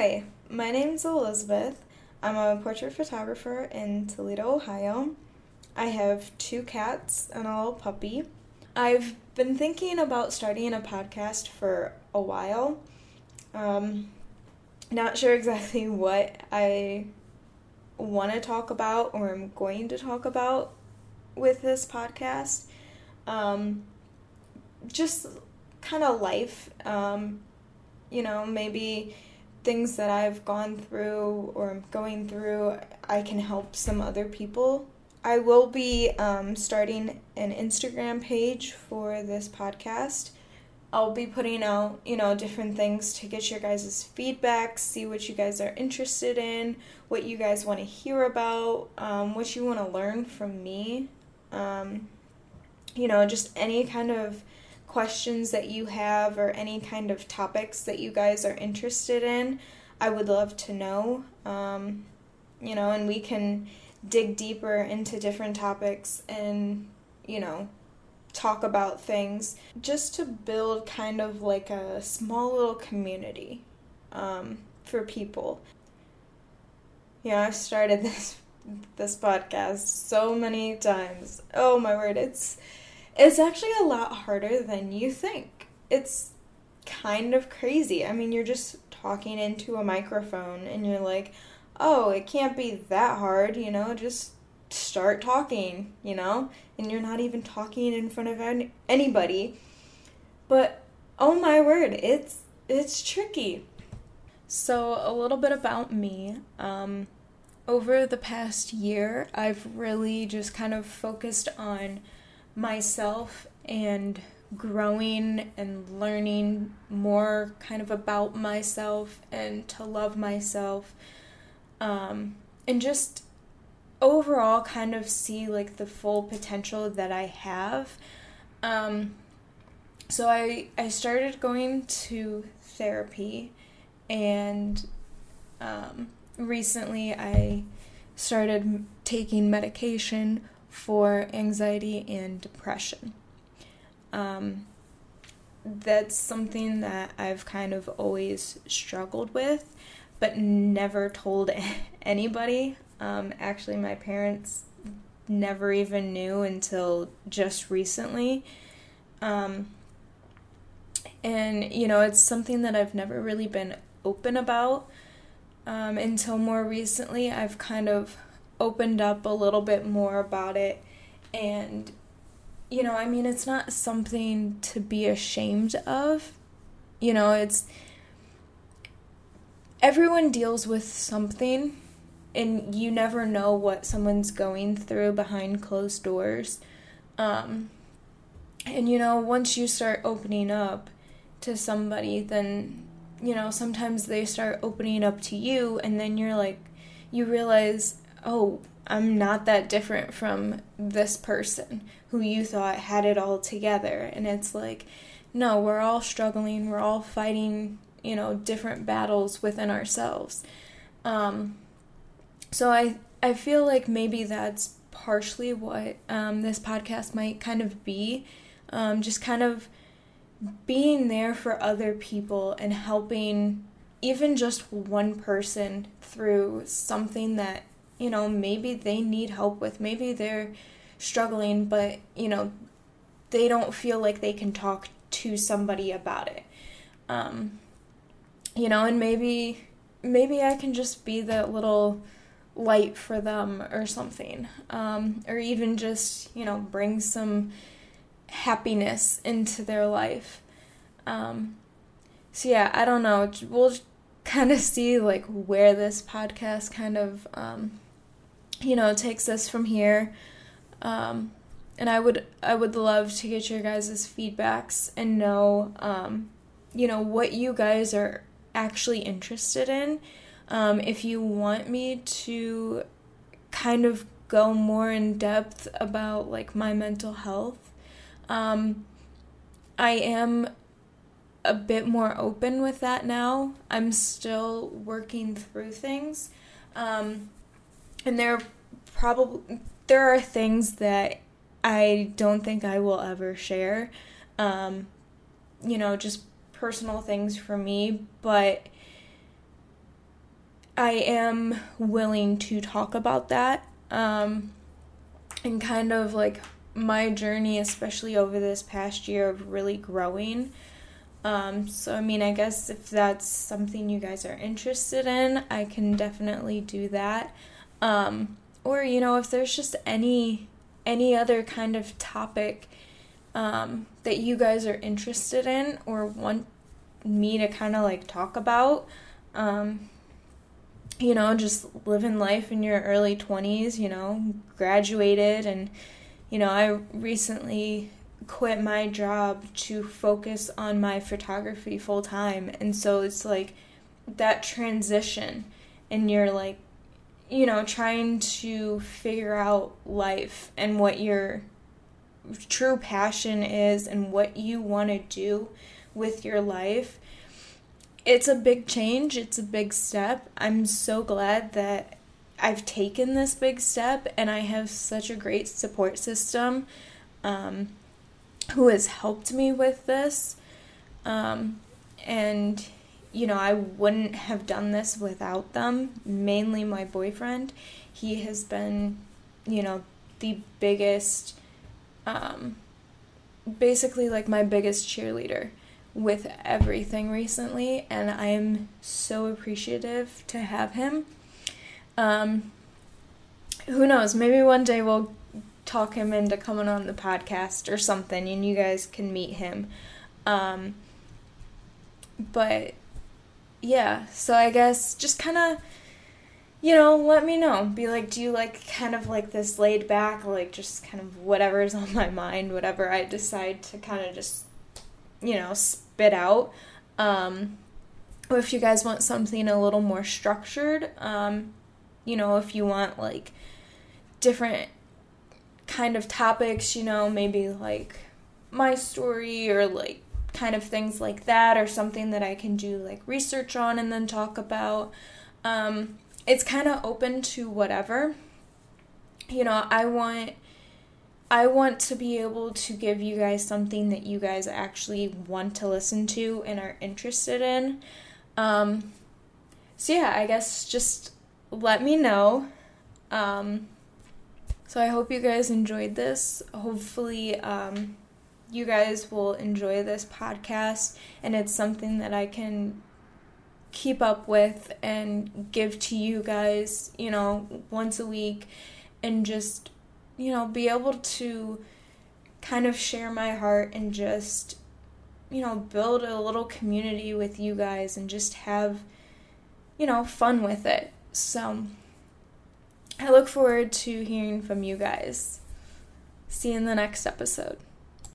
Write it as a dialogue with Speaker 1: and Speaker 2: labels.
Speaker 1: Hi, my name's Elizabeth. I'm a portrait photographer in Toledo, Ohio. I have two cats and a little puppy. I've been thinking about starting a podcast for a while. Um, not sure exactly what I want to talk about or I'm going to talk about with this podcast. Um, just kind of life. Um, you know, maybe things that I've gone through or I'm going through, I can help some other people. I will be um, starting an Instagram page for this podcast. I'll be putting out, you know, different things to get your guys' feedback, see what you guys are interested in, what you guys want to hear about, um, what you want to learn from me. Um, you know, just any kind of questions that you have or any kind of topics that you guys are interested in, I would love to know. Um, you know, and we can dig deeper into different topics and, you know, talk about things just to build kind of like a small little community um, for people. Yeah, I've started this this podcast so many times. Oh my word, it's it's actually a lot harder than you think. It's kind of crazy. I mean, you're just talking into a microphone and you're like, "Oh, it can't be that hard, you know, just start talking, you know?" And you're not even talking in front of any- anybody. But oh my word, it's it's tricky. So, a little bit about me. Um, over the past year, I've really just kind of focused on myself and growing and learning more kind of about myself and to love myself um, and just overall kind of see like the full potential that I have. Um, so I I started going to therapy and um, recently I started taking medication for anxiety and depression. Um, that's something that I've kind of always struggled with, but never told anybody. Um, actually, my parents never even knew until just recently. Um, and, you know, it's something that I've never really been open about um, until more recently. I've kind of opened up a little bit more about it. And you know i mean it's not something to be ashamed of. You know it's everyone deals with something and you never know what someone's going through behind closed doors. Um and you know once you start opening up to somebody then you know sometimes they start opening up to you and then you're like you realize oh, I'm not that different from this person who you thought had it all together. And it's like, no, we're all struggling, we're all fighting, you know, different battles within ourselves. Um, so I I feel like maybe that's partially what um, this podcast might kind of be, um, just kind of being there for other people and helping even just one person through something that you know, maybe they need help with. Maybe they're struggling, but, you know, they don't feel like they can talk to somebody about it. Um, you know, and maybe maybe I can just be that little light for them or something. Um, or even just, you know, bring some happiness into their life. Um, so yeah, I don't know. We'll kind of see like where this podcast kind of um, you know takes us from here. Um, and i would i would love to get your guys' feedbacks and know um, you know what you guys are actually interested in. Um, if you want me to kind of go more in depth about like my mental health um, i am a bit more open with that now. I'm still working through things. Um, and there probably there are things that I don't think I will ever share. Um, you know, just personal things for me, but I am willing to talk about that um, and kind of like my journey, especially over this past year of really growing. Um, so, I mean, I guess if that's something you guys are interested in, I can definitely do that. Um, or, you know, if there's just any any other kind of topic um, that you guys are interested in or want me to kind of like talk about, um, you know, just living life in your early 20s, you know, graduated and you know, I recently quit my job to focus on my photography full time. And so it's like that transition, and you're like, you know, trying to figure out life and what your true passion is and what you want to do with your life. It's a big change, it's a big step. I'm so glad that I've taken this big step and I have such a great support system um, who has helped me with this. Um, and, you know, I wouldn't have done this without them, mainly my boyfriend. He has been, you know, the biggest, um, basically like my biggest cheerleader with everything recently, and I am so appreciative to have him. Um, who knows? Maybe one day we'll talk him into coming on the podcast or something, and you guys can meet him. Um, but yeah, so I guess just kind of, you know, let me know. Be like, do you like kind of like this laid back, like just kind of whatever's on my mind, whatever I decide to kind of just, you know, spit out. Um, or if you guys want something a little more structured, um, you know, if you want like different kind of topics, you know, maybe like my story or like kind of things like that or something that I can do like research on and then talk about. Um, it's kind of open to whatever. You know, I want I want to be able to give you guys something that you guys actually want to listen to and are interested in. Um, so yeah, I guess just let me know. Um, so I hope you guys enjoyed this. Hopefully, um, you guys will enjoy this podcast and it's something that I can keep up with and give to you guys, you know, once a week and just, you know, be able to kind of share my heart and just, you know, build a little community with you guys and just have, you know, fun with it. So I look forward to hearing from you guys. See you in the next episode.